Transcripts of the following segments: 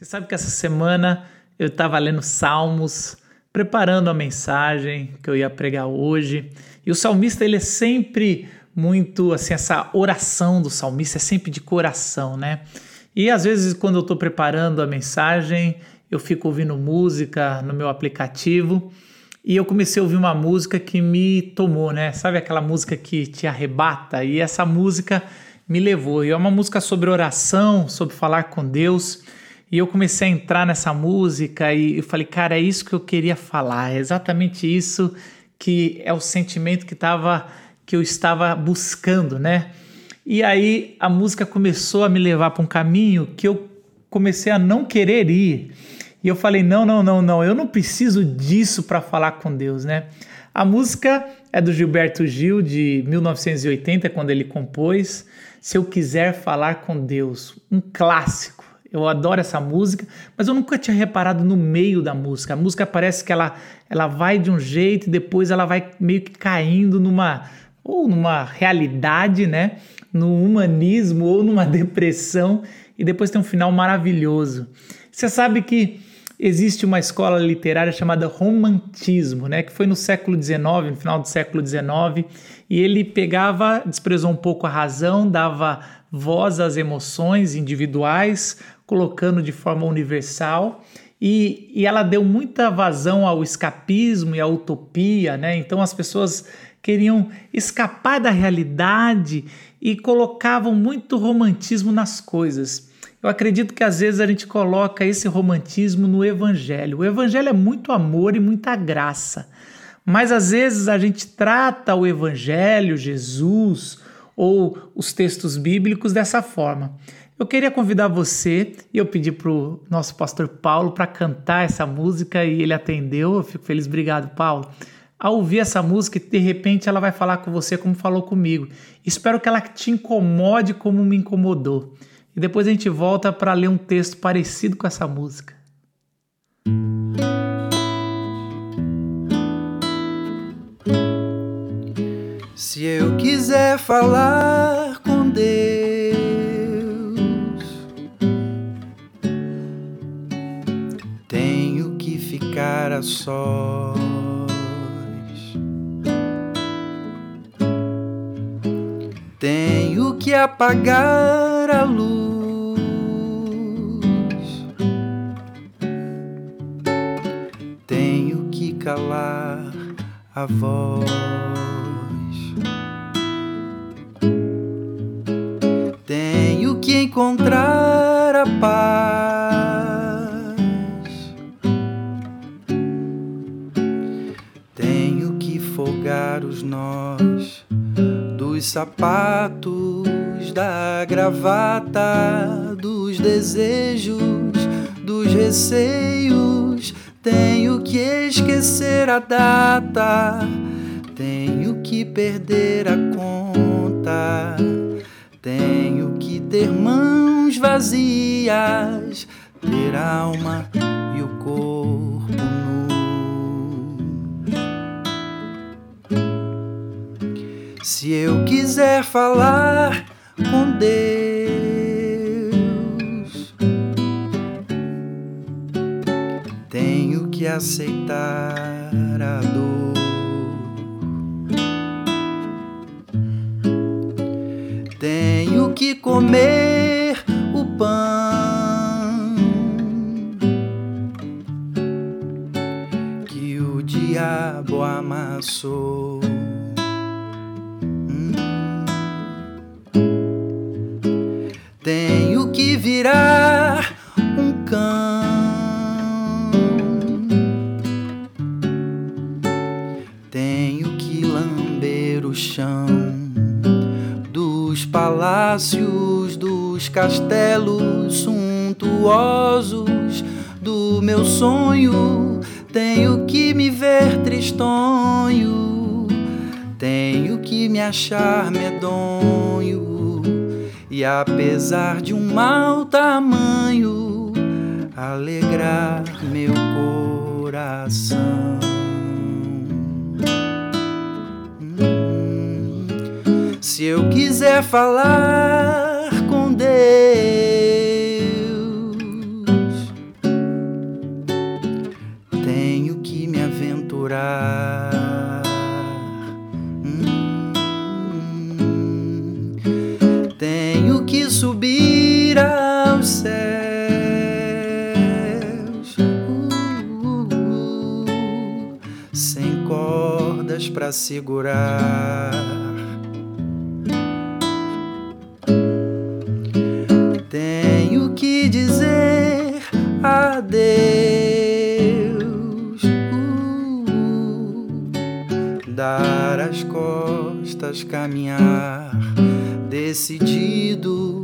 Você sabe que essa semana eu estava lendo Salmos, preparando a mensagem que eu ia pregar hoje. E o salmista, ele é sempre muito assim, essa oração do salmista é sempre de coração, né? E às vezes, quando eu estou preparando a mensagem, eu fico ouvindo música no meu aplicativo e eu comecei a ouvir uma música que me tomou, né? Sabe aquela música que te arrebata? E essa música me levou. E é uma música sobre oração, sobre falar com Deus. E eu comecei a entrar nessa música e eu falei, cara, é isso que eu queria falar, é exatamente isso que é o sentimento que, tava, que eu estava buscando, né? E aí a música começou a me levar para um caminho que eu comecei a não querer ir. E eu falei: não, não, não, não, eu não preciso disso para falar com Deus, né? A música é do Gilberto Gil, de 1980, quando ele compôs Se Eu Quiser Falar com Deus, um clássico. Eu adoro essa música, mas eu nunca tinha reparado no meio da música. A música parece que ela, ela vai de um jeito e depois ela vai meio que caindo numa ou numa realidade, né? No humanismo ou numa depressão e depois tem um final maravilhoso. Você sabe que existe uma escola literária chamada Romantismo, né, que foi no século XIX, no final do século XIX, e ele pegava, desprezou um pouco a razão, dava voz às emoções individuais, colocando de forma universal. E, e ela deu muita vazão ao escapismo e à utopia, né? Então as pessoas queriam escapar da realidade e colocavam muito romantismo nas coisas. Eu acredito que às vezes a gente coloca esse romantismo no evangelho. O evangelho é muito amor e muita graça. Mas às vezes a gente trata o evangelho, Jesus ou os textos bíblicos dessa forma. Eu queria convidar você e eu pedi para o nosso pastor Paulo para cantar essa música e ele atendeu. Eu fico feliz, obrigado, Paulo. Ao ouvir essa música, de repente ela vai falar com você como falou comigo. Espero que ela te incomode como me incomodou. E depois a gente volta para ler um texto parecido com essa música. Se eu quiser falar com Deus, sós. Tenho que apagar a luz. Tenho que calar a voz. Tenho que encontrar a paz. Sapatos, da gravata, dos desejos, dos receios. Tenho que esquecer a data, tenho que perder a conta. Tenho que ter mãos vazias, ter alma Se eu quiser falar com Deus, tenho que aceitar a dor. Tenho que comer palácios, dos castelos suntuosos do meu sonho. Tenho que me ver tristonho, tenho que me achar medonho, e apesar de um mau tamanho, alegrar meu coração. se eu quiser falar com Deus, tenho que me aventurar. Hum, tenho que subir aos céus uh, uh, uh, sem cordas para segurar. Caminhar decidido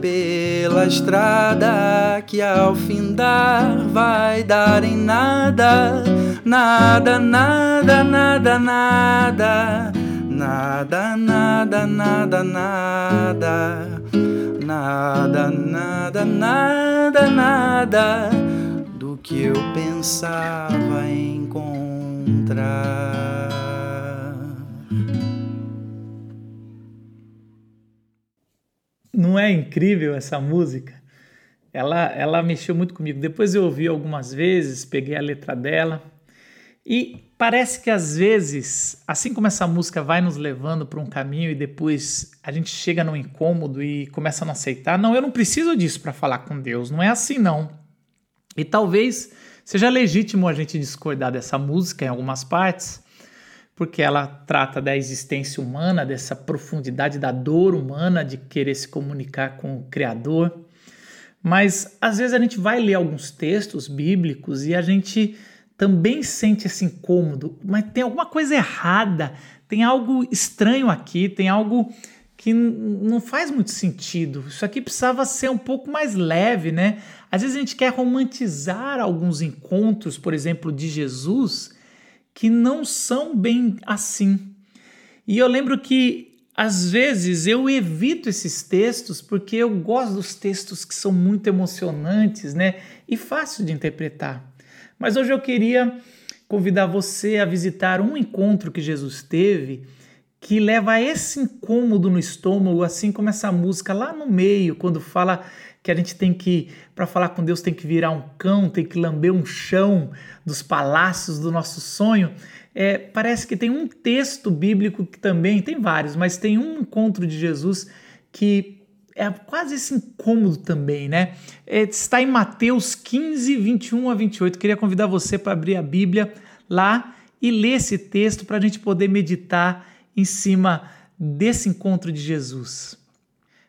pela estrada que ao findar vai dar em nada, nada, nada, nada, nada, nada, nada, nada, nada, nada, nada, nada, nada do que eu pensava encontrar. Não é incrível essa música? Ela, ela mexeu muito comigo. Depois eu ouvi algumas vezes, peguei a letra dela e parece que às vezes, assim como essa música vai nos levando para um caminho e depois a gente chega num incômodo e começa a não aceitar, não, eu não preciso disso para falar com Deus, não é assim não. E talvez seja legítimo a gente discordar dessa música em algumas partes, porque ela trata da existência humana, dessa profundidade da dor humana de querer se comunicar com o Criador. Mas às vezes a gente vai ler alguns textos bíblicos e a gente também sente esse incômodo, mas tem alguma coisa errada, tem algo estranho aqui, tem algo que não faz muito sentido. Isso aqui precisava ser um pouco mais leve, né? Às vezes a gente quer romantizar alguns encontros, por exemplo, de Jesus, que não são bem assim. E eu lembro que às vezes eu evito esses textos porque eu gosto dos textos que são muito emocionantes, né? E fácil de interpretar. Mas hoje eu queria convidar você a visitar um encontro que Jesus teve que leva a esse incômodo no estômago, assim como essa música lá no meio, quando fala que a gente tem que, para falar com Deus, tem que virar um cão, tem que lamber um chão dos palácios do nosso sonho. É, parece que tem um texto bíblico que também, tem vários, mas tem um encontro de Jesus que é quase esse incômodo também, né? É, está em Mateus 15, 21 a 28. Queria convidar você para abrir a Bíblia lá e ler esse texto para a gente poder meditar em cima desse encontro de Jesus.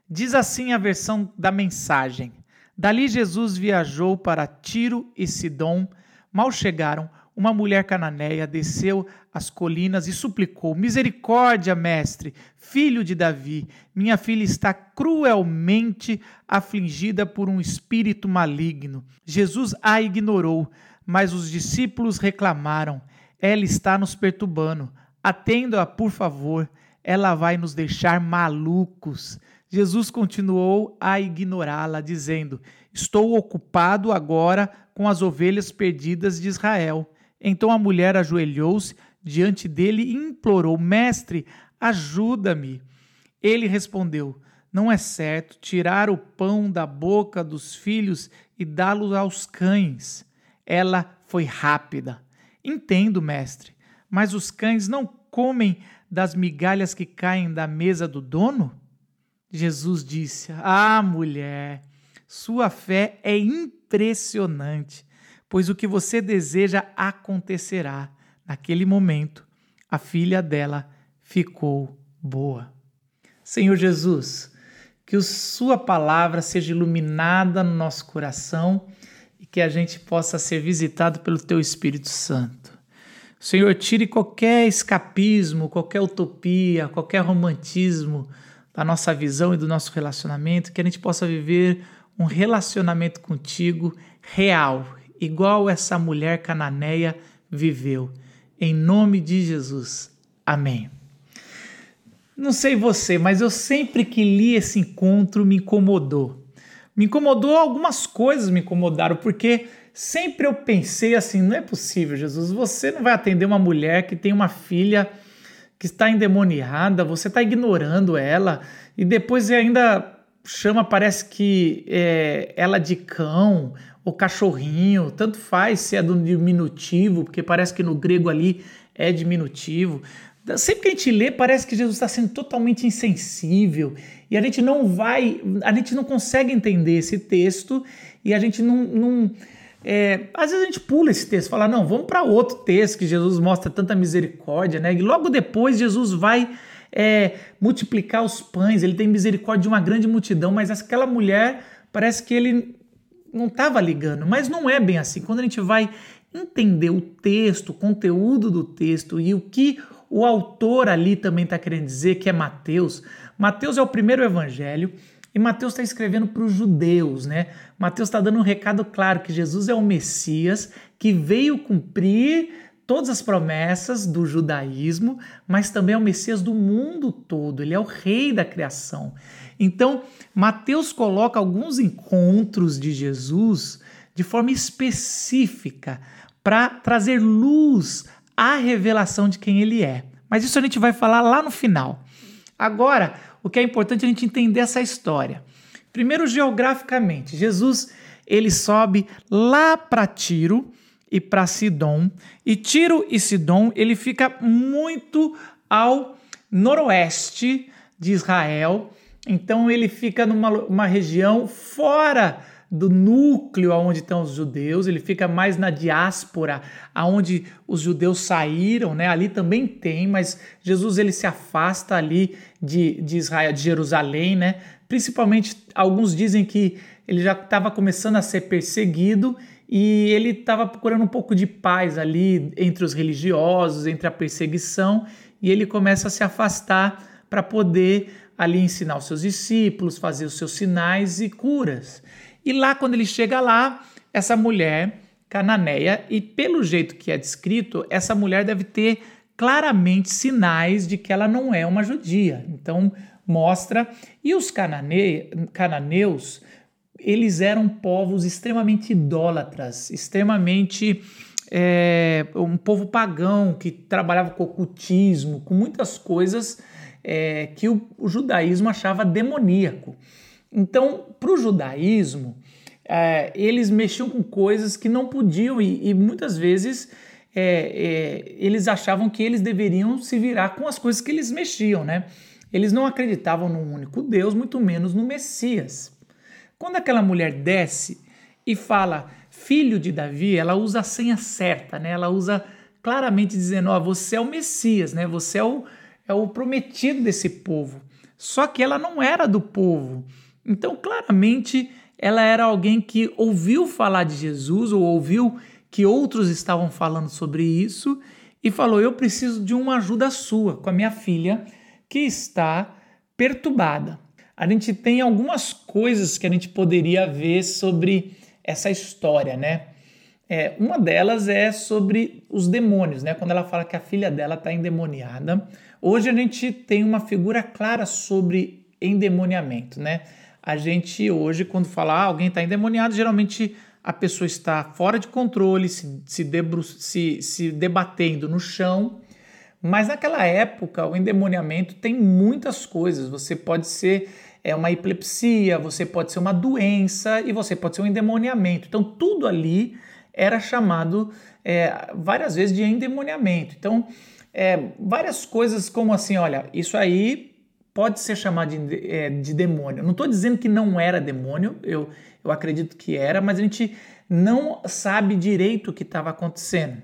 Diz assim a versão da mensagem: Dali Jesus viajou para Tiro e Sidom. Mal chegaram, uma mulher cananeia desceu as colinas e suplicou: Misericórdia, mestre, filho de Davi, minha filha está cruelmente afligida por um espírito maligno. Jesus a ignorou, mas os discípulos reclamaram: Ela está nos perturbando. Atenda-a, por favor, ela vai nos deixar malucos. Jesus continuou a ignorá-la, dizendo: Estou ocupado agora com as ovelhas perdidas de Israel. Então a mulher ajoelhou-se diante dele e implorou: Mestre, ajuda-me. Ele respondeu: Não é certo tirar o pão da boca dos filhos e dá-lo aos cães. Ela foi rápida. Entendo, mestre, mas os cães não comem das migalhas que caem da mesa do dono? Jesus disse: Ah, mulher, sua fé é impressionante, pois o que você deseja acontecerá. Naquele momento, a filha dela ficou boa. Senhor Jesus, que Sua palavra seja iluminada no nosso coração e que a gente possa ser visitado pelo Teu Espírito Santo. Senhor, tire qualquer escapismo, qualquer utopia, qualquer romantismo da nossa visão e do nosso relacionamento, que a gente possa viver um relacionamento contigo real, igual essa mulher cananeia viveu. Em nome de Jesus. Amém. Não sei você, mas eu sempre que li esse encontro me incomodou. Me incomodou, algumas coisas me incomodaram, porque sempre eu pensei assim: não é possível, Jesus, você não vai atender uma mulher que tem uma filha que está endemoniada, você está ignorando ela e depois ainda chama, parece que é, ela de cão ou cachorrinho, tanto faz se é do diminutivo, porque parece que no grego ali é diminutivo. Sempre que a gente lê, parece que Jesus está sendo totalmente insensível e a gente não vai, a gente não consegue entender esse texto e a gente não, não é, às vezes a gente pula esse texto, fala, não, vamos para outro texto que Jesus mostra tanta misericórdia, né? E logo depois Jesus vai é, multiplicar os pães, ele tem misericórdia de uma grande multidão, mas aquela mulher parece que ele não estava ligando, mas não é bem assim. Quando a gente vai entender o texto, o conteúdo do texto e o que o autor ali também está querendo dizer, que é Mateus. Mateus é o primeiro evangelho e Mateus está escrevendo para os judeus, né? Mateus está dando um recado claro que Jesus é o Messias que veio cumprir todas as promessas do judaísmo, mas também é o Messias do mundo todo, ele é o rei da criação. Então, Mateus coloca alguns encontros de Jesus de forma específica para trazer luz à revelação de quem ele é. Mas isso a gente vai falar lá no final. Agora, o que é importante a gente entender essa história. Primeiro, geograficamente, Jesus ele sobe lá para Tiro e para Sidom, e Tiro e Sidom ele fica muito ao noroeste de Israel, então ele fica numa região fora do núcleo aonde estão os judeus, ele fica mais na diáspora, aonde os judeus saíram, né? Ali também tem, mas Jesus ele se afasta ali de, de Israel, de Jerusalém, né? Principalmente alguns dizem que ele já estava começando a ser perseguido e ele estava procurando um pouco de paz ali entre os religiosos, entre a perseguição, e ele começa a se afastar para poder ali ensinar os seus discípulos, fazer os seus sinais e curas. E lá, quando ele chega lá, essa mulher cananeia, e pelo jeito que é descrito, essa mulher deve ter claramente sinais de que ela não é uma judia. Então, mostra. E os canane... cananeus, eles eram povos extremamente idólatras, extremamente. É, um povo pagão que trabalhava com ocultismo, com muitas coisas é, que o, o judaísmo achava demoníaco. Então, para o judaísmo, é, eles mexiam com coisas que não podiam e, e muitas vezes é, é, eles achavam que eles deveriam se virar com as coisas que eles mexiam, né? Eles não acreditavam num único Deus, muito menos no Messias. Quando aquela mulher desce e fala filho de Davi, ela usa a senha certa, né? Ela usa claramente dizendo: Ó, você é o Messias, né? Você é o, é o prometido desse povo. Só que ela não era do povo. Então, claramente, ela era alguém que ouviu falar de Jesus ou ouviu que outros estavam falando sobre isso e falou: Eu preciso de uma ajuda sua com a minha filha que está perturbada. A gente tem algumas coisas que a gente poderia ver sobre essa história, né? É, uma delas é sobre os demônios, né? Quando ela fala que a filha dela está endemoniada. Hoje a gente tem uma figura clara sobre endemoniamento, né? A gente hoje, quando fala ah, alguém está endemoniado, geralmente a pessoa está fora de controle, se, se, debru se, se debatendo no chão. Mas naquela época, o endemoniamento tem muitas coisas. Você pode ser é, uma epilepsia, você pode ser uma doença e você pode ser um endemoniamento. Então, tudo ali era chamado é, várias vezes de endemoniamento. Então, é, várias coisas como assim: olha, isso aí pode ser chamado de, é, de demônio. Não estou dizendo que não era demônio, eu, eu acredito que era, mas a gente não sabe direito o que estava acontecendo.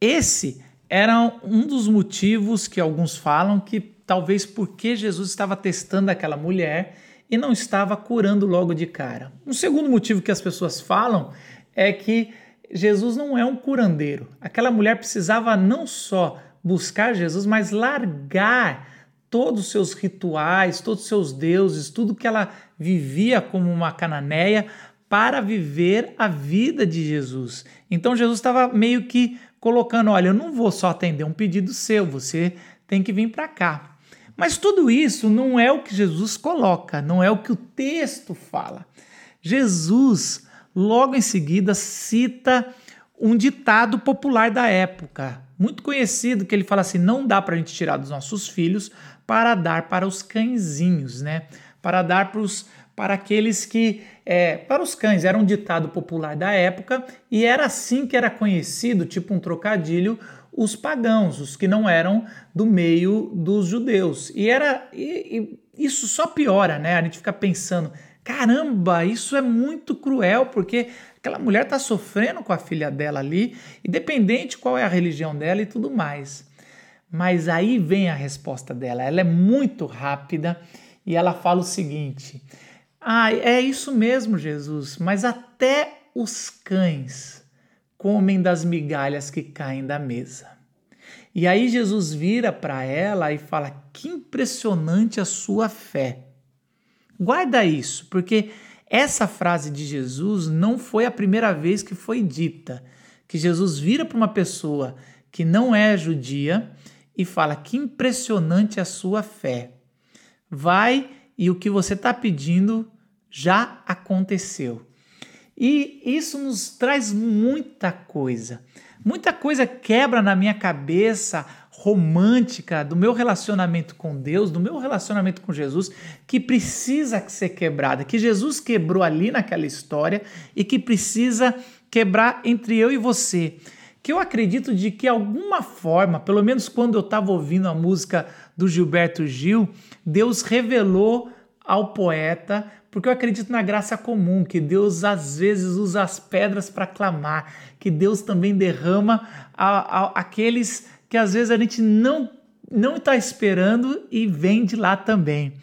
Esse era um dos motivos que alguns falam que talvez porque Jesus estava testando aquela mulher e não estava curando logo de cara. Um segundo motivo que as pessoas falam é que Jesus não é um curandeiro. Aquela mulher precisava não só buscar Jesus, mas largar todos os seus rituais, todos os seus deuses, tudo que ela vivia como uma cananeia para viver a vida de Jesus. Então Jesus estava meio que colocando: olha, eu não vou só atender um pedido seu, você tem que vir para cá. Mas tudo isso não é o que Jesus coloca, não é o que o texto fala. Jesus, logo em seguida, cita um ditado popular da época, muito conhecido, que ele fala assim: não dá para a gente tirar dos nossos filhos para dar para os cãezinhos, né? Para dar para os para aqueles que é, para os cães era um ditado popular da época e era assim que era conhecido, tipo um trocadilho, os pagãos, os que não eram do meio dos judeus. E era e, e isso só piora, né? A gente fica pensando, Caramba, isso é muito cruel, porque aquela mulher está sofrendo com a filha dela ali, independente qual é a religião dela e tudo mais. Mas aí vem a resposta dela. Ela é muito rápida e ela fala o seguinte: Ah, é isso mesmo, Jesus, mas até os cães comem das migalhas que caem da mesa. E aí Jesus vira para ela e fala: Que impressionante a sua fé. Guarda isso, porque essa frase de Jesus não foi a primeira vez que foi dita. Que Jesus vira para uma pessoa que não é judia e fala: Que impressionante a sua fé. Vai e o que você está pedindo já aconteceu. E isso nos traz muita coisa. Muita coisa quebra na minha cabeça romântica do meu relacionamento com Deus, do meu relacionamento com Jesus, que precisa ser quebrada, que Jesus quebrou ali naquela história e que precisa quebrar entre eu e você. Que eu acredito de que alguma forma, pelo menos quando eu estava ouvindo a música do Gilberto Gil, Deus revelou ao poeta porque eu acredito na graça comum, que Deus às vezes usa as pedras para clamar, que Deus também derrama a, a, aqueles que às vezes a gente não não está esperando e vem de lá também.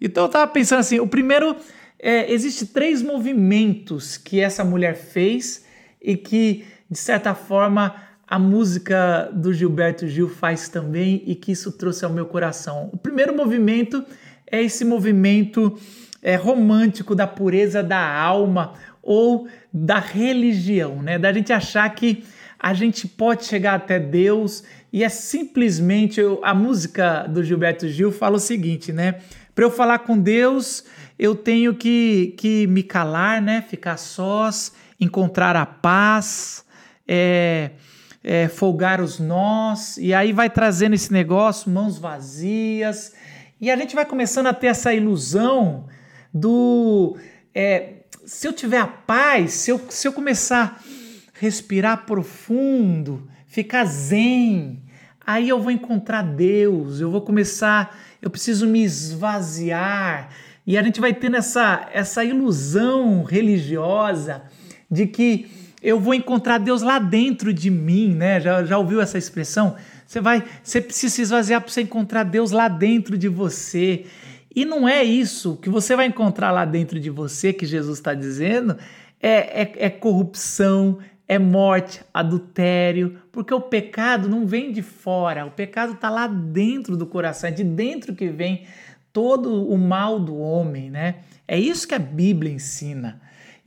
Então eu estava pensando assim, o primeiro é, existe três movimentos que essa mulher fez e que de certa forma a música do Gilberto Gil faz também e que isso trouxe ao meu coração. O primeiro movimento é esse movimento é, romântico da pureza da alma ou da religião, né? Da gente achar que a gente pode chegar até Deus e é simplesmente a música do Gilberto Gil fala o seguinte, né? Para eu falar com Deus, eu tenho que, que me calar, né? Ficar sós, encontrar a paz, é, é, folgar os nós, e aí vai trazendo esse negócio, mãos vazias, e a gente vai começando a ter essa ilusão do é, se eu tiver a paz, se eu, se eu começar a respirar profundo, ficar zen, aí eu vou encontrar Deus, eu vou começar, eu preciso me esvaziar. E a gente vai tendo essa, essa ilusão religiosa de que eu vou encontrar Deus lá dentro de mim, né? Já, já ouviu essa expressão? Você vai, você precisa se esvaziar para você encontrar Deus lá dentro de você. E não é isso que você vai encontrar lá dentro de você, que Jesus está dizendo, é, é, é corrupção, é morte, adultério, porque o pecado não vem de fora, o pecado está lá dentro do coração, é de dentro que vem todo o mal do homem, né? É isso que a Bíblia ensina.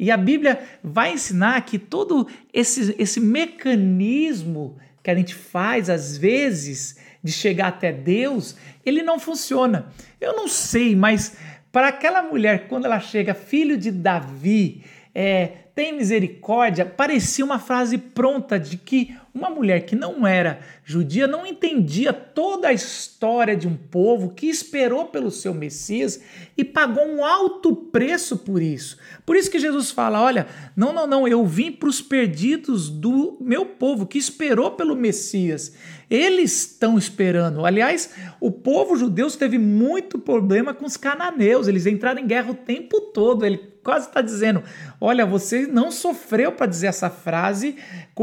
E a Bíblia vai ensinar que todo esse, esse mecanismo que a gente faz, às vezes, de chegar até Deus, ele não funciona. Eu não sei, mas para aquela mulher, quando ela chega, filho de Davi, é, tem misericórdia, parecia uma frase pronta de que uma mulher que não era judia não entendia toda a história de um povo que esperou pelo seu Messias e pagou um alto preço por isso. Por isso que Jesus fala: olha, não, não, não, eu vim para os perdidos do meu povo que esperou pelo Messias. Eles estão esperando. Aliás, o povo judeu teve muito problema com os cananeus, eles entraram em guerra o tempo todo. Ele quase está dizendo: olha, você não sofreu para dizer essa frase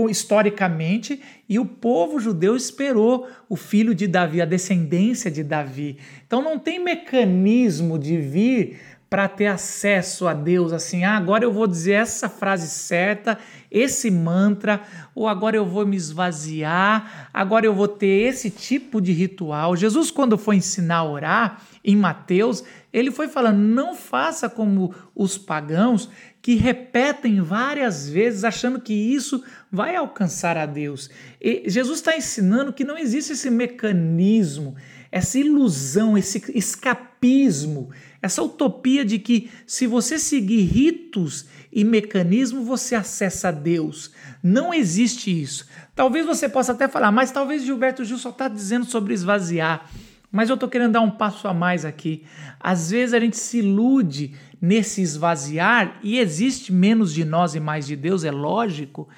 historicamente, e o povo judeu esperou o filho de Davi, a descendência de Davi. Então não tem mecanismo de vir para ter acesso a Deus assim, ah, agora eu vou dizer essa frase certa, esse mantra, ou agora eu vou me esvaziar, agora eu vou ter esse tipo de ritual. Jesus, quando foi ensinar a orar em Mateus, ele foi falando: não faça como os pagãos que repetem várias vezes achando que isso vai alcançar a Deus. E Jesus está ensinando que não existe esse mecanismo, essa ilusão, esse escapismo, essa utopia de que se você seguir ritos e mecanismos você acessa a Deus. Não existe isso. Talvez você possa até falar, mas talvez Gilberto Gil só está dizendo sobre esvaziar. Mas eu estou querendo dar um passo a mais aqui. Às vezes a gente se ilude nesse esvaziar e existe menos de nós e mais de Deus, é lógico,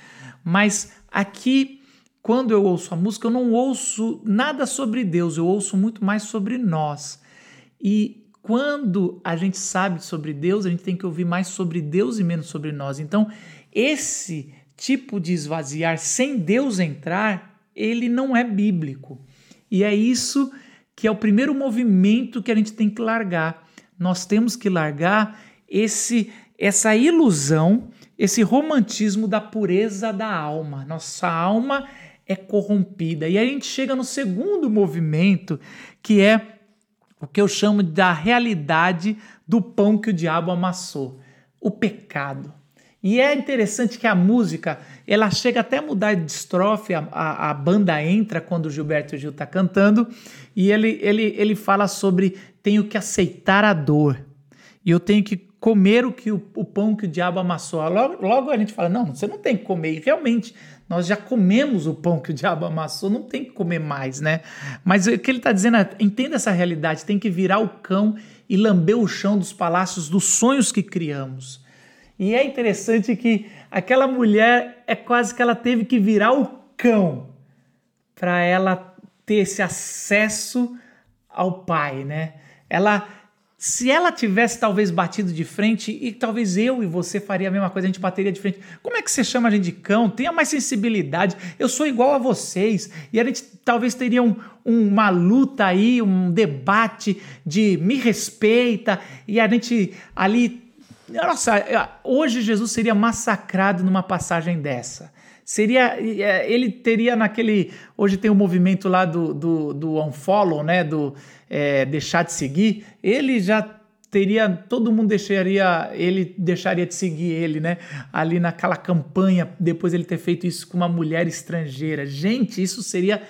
mas aqui, quando eu ouço a música, eu não ouço nada sobre Deus, eu ouço muito mais sobre nós. E quando a gente sabe sobre Deus, a gente tem que ouvir mais sobre Deus e menos sobre nós. Então, esse tipo de esvaziar sem Deus entrar, ele não é bíblico. E é isso que é o primeiro movimento que a gente tem que largar. Nós temos que largar esse essa ilusão, esse romantismo da pureza da alma. Nossa alma é corrompida. E aí a gente chega no segundo movimento, que é o que eu chamo da realidade do pão que o diabo amassou, o pecado. E é interessante que a música, ela chega até a mudar de estrofe, a, a, a banda entra quando o Gilberto Gil está cantando, e ele, ele, ele fala sobre tenho que aceitar a dor, e eu tenho que comer o, que, o, o pão que o diabo amassou. Logo, logo a gente fala, não, você não tem que comer, e realmente nós já comemos o pão que o diabo amassou, não tem que comer mais, né? Mas o que ele está dizendo é, entenda essa realidade, tem que virar o cão e lamber o chão dos palácios dos sonhos que criamos. E é interessante que aquela mulher é quase que ela teve que virar o cão para ela ter esse acesso ao pai, né? Ela se ela tivesse talvez batido de frente, e talvez eu e você faria a mesma coisa, a gente bateria de frente. Como é que você chama a gente de cão? Tenha mais sensibilidade. Eu sou igual a vocês. E a gente talvez teria um, uma luta aí, um debate de me respeita, e a gente ali nossa, hoje Jesus seria massacrado numa passagem dessa. Seria, é, ele teria naquele, hoje tem o um movimento lá do, do, do unfollow, né, do é, deixar de seguir, ele já teria, todo mundo deixaria, ele deixaria de seguir ele, né, ali naquela campanha, depois ele ter feito isso com uma mulher estrangeira. Gente, isso seria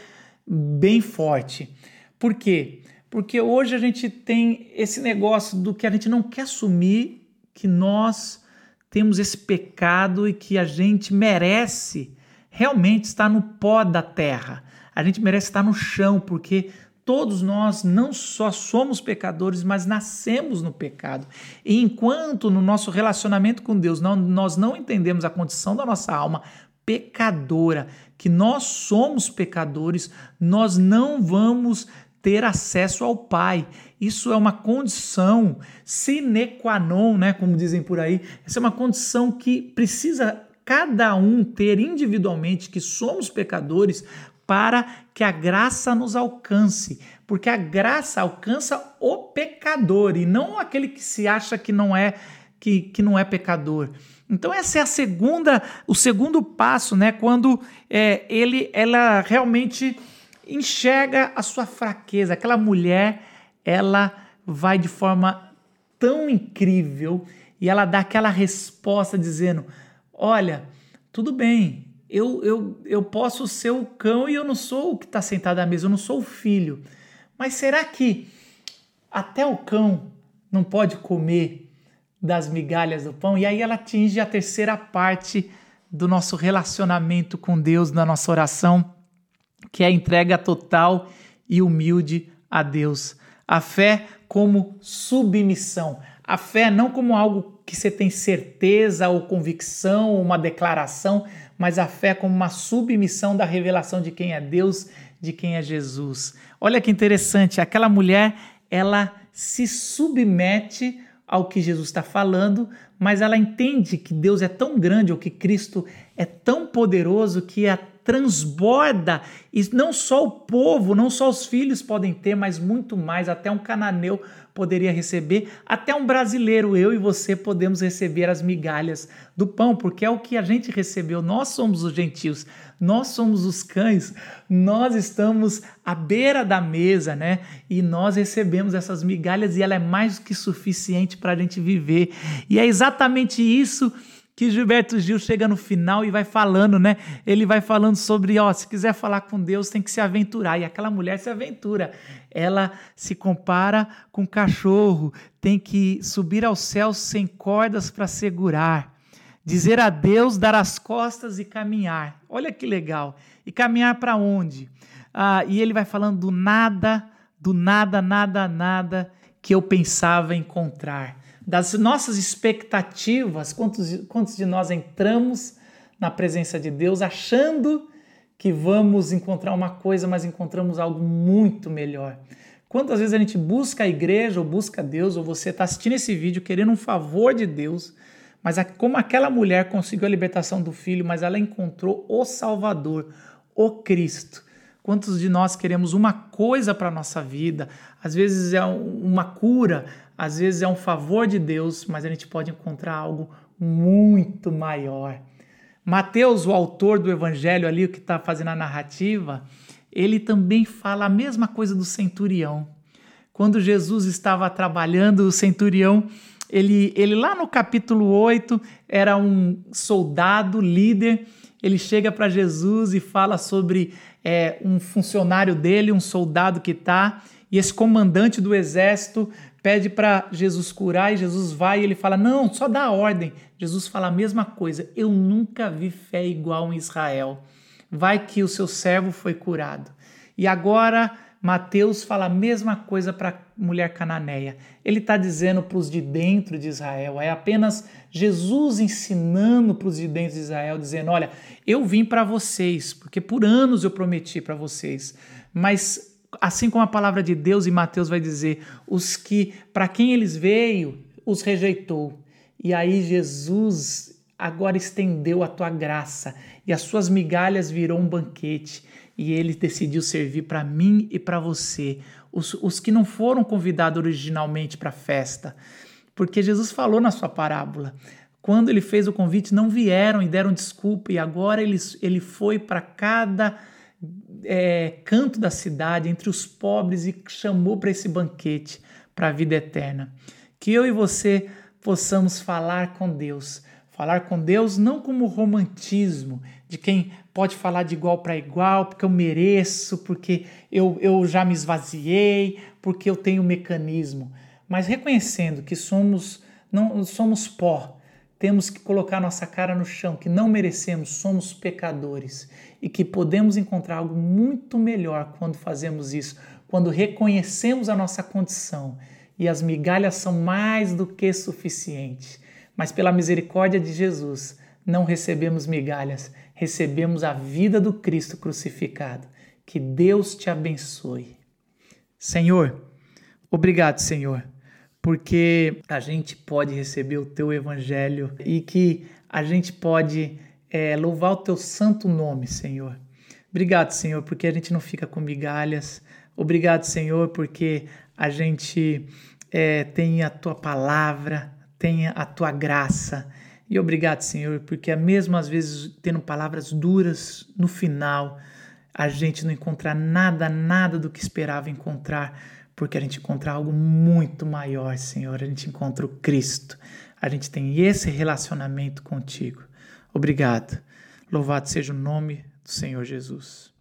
bem forte. Por quê? Porque hoje a gente tem esse negócio do que a gente não quer assumir que nós temos esse pecado e que a gente merece realmente estar no pó da terra. A gente merece estar no chão, porque todos nós não só somos pecadores, mas nascemos no pecado. E enquanto no nosso relacionamento com Deus não, nós não entendemos a condição da nossa alma pecadora, que nós somos pecadores, nós não vamos ter acesso ao Pai. Isso é uma condição sine qua non, né, como dizem por aí. Essa é uma condição que precisa cada um ter individualmente que somos pecadores para que a graça nos alcance, porque a graça alcança o pecador e não aquele que se acha que não é que, que não é pecador. Então essa é a segunda, o segundo passo, né? Quando é, ele, ela realmente enxerga a sua fraqueza. Aquela mulher, ela vai de forma tão incrível e ela dá aquela resposta dizendo: Olha, tudo bem, eu, eu, eu posso ser o cão e eu não sou o que está sentado à mesa, eu não sou o filho. Mas será que até o cão não pode comer das migalhas do pão? E aí ela atinge a terceira parte do nosso relacionamento com Deus, da nossa oração que é a entrega total e humilde a Deus. A fé como submissão. A fé não como algo que você tem certeza ou convicção, ou uma declaração, mas a fé como uma submissão da revelação de quem é Deus, de quem é Jesus. Olha que interessante, aquela mulher, ela se submete ao que Jesus está falando, mas ela entende que Deus é tão grande ou que Cristo é tão poderoso que transborda e não só o povo, não só os filhos podem ter, mas muito mais, até um cananeu poderia receber, até um brasileiro, eu e você podemos receber as migalhas do pão, porque é o que a gente recebeu. Nós somos os gentios, nós somos os cães, nós estamos à beira da mesa, né? E nós recebemos essas migalhas e ela é mais do que suficiente para a gente viver. E é exatamente isso que Gilberto Gil chega no final e vai falando, né? Ele vai falando sobre, ó, se quiser falar com Deus, tem que se aventurar. E aquela mulher se aventura. Ela se compara com um cachorro, tem que subir aos céus sem cordas para segurar. Dizer a Deus, dar as costas e caminhar. Olha que legal. E caminhar para onde? Ah, e ele vai falando do nada, do nada, nada, nada que eu pensava encontrar das nossas expectativas, quantos, quantos de nós entramos na presença de Deus achando que vamos encontrar uma coisa, mas encontramos algo muito melhor. Quantas vezes a gente busca a igreja ou busca Deus, ou você está assistindo esse vídeo querendo um favor de Deus, mas como aquela mulher conseguiu a libertação do filho, mas ela encontrou o Salvador, o Cristo. Quantos de nós queremos uma coisa para a nossa vida? Às vezes é uma cura, às vezes é um favor de Deus, mas a gente pode encontrar algo muito maior. Mateus, o autor do evangelho ali, o que está fazendo a narrativa, ele também fala a mesma coisa do centurião. Quando Jesus estava trabalhando, o centurião, ele, ele lá no capítulo 8, era um soldado, líder, ele chega para Jesus e fala sobre é, um funcionário dele, um soldado que está, e esse comandante do exército pede para Jesus curar e Jesus vai e ele fala: Não, só dá ordem. Jesus fala a mesma coisa: Eu nunca vi fé igual em Israel. Vai que o seu servo foi curado. E agora Mateus fala a mesma coisa para a mulher cananeia. Ele está dizendo para os de dentro de Israel. É apenas Jesus ensinando para os de dentro de Israel, dizendo: Olha, eu vim para vocês, porque por anos eu prometi para vocês, mas assim como a palavra de Deus e Mateus vai dizer, os que para quem eles veio, os rejeitou. E aí Jesus agora estendeu a tua graça e as suas migalhas virou um banquete e ele decidiu servir para mim e para você, os, os que não foram convidados originalmente para a festa. Porque Jesus falou na sua parábola, quando ele fez o convite, não vieram e deram desculpa, e agora ele, ele foi para cada é, canto da cidade, entre os pobres, e chamou para esse banquete, para a vida eterna. Que eu e você possamos falar com Deus. Falar com Deus não como romantismo, de quem pode falar de igual para igual, porque eu mereço, porque eu, eu já me esvaziei, porque eu tenho mecanismo, mas reconhecendo que somos não somos pó, temos que colocar nossa cara no chão, que não merecemos, somos pecadores e que podemos encontrar algo muito melhor quando fazemos isso, quando reconhecemos a nossa condição e as migalhas são mais do que suficientes. Mas pela misericórdia de Jesus, não recebemos migalhas, recebemos a vida do Cristo crucificado. Que Deus te abençoe. Senhor, obrigado, Senhor porque a gente pode receber o teu evangelho e que a gente pode é, louvar o teu santo nome, Senhor. Obrigado, Senhor, porque a gente não fica com migalhas. Obrigado, Senhor, porque a gente é, tem a tua palavra, tem a tua graça. E obrigado, Senhor, porque mesmo às vezes tendo palavras duras no final, a gente não encontra nada, nada do que esperava encontrar porque a gente encontra algo muito maior, Senhor. A gente encontra o Cristo. A gente tem esse relacionamento contigo. Obrigado. Louvado seja o nome do Senhor Jesus.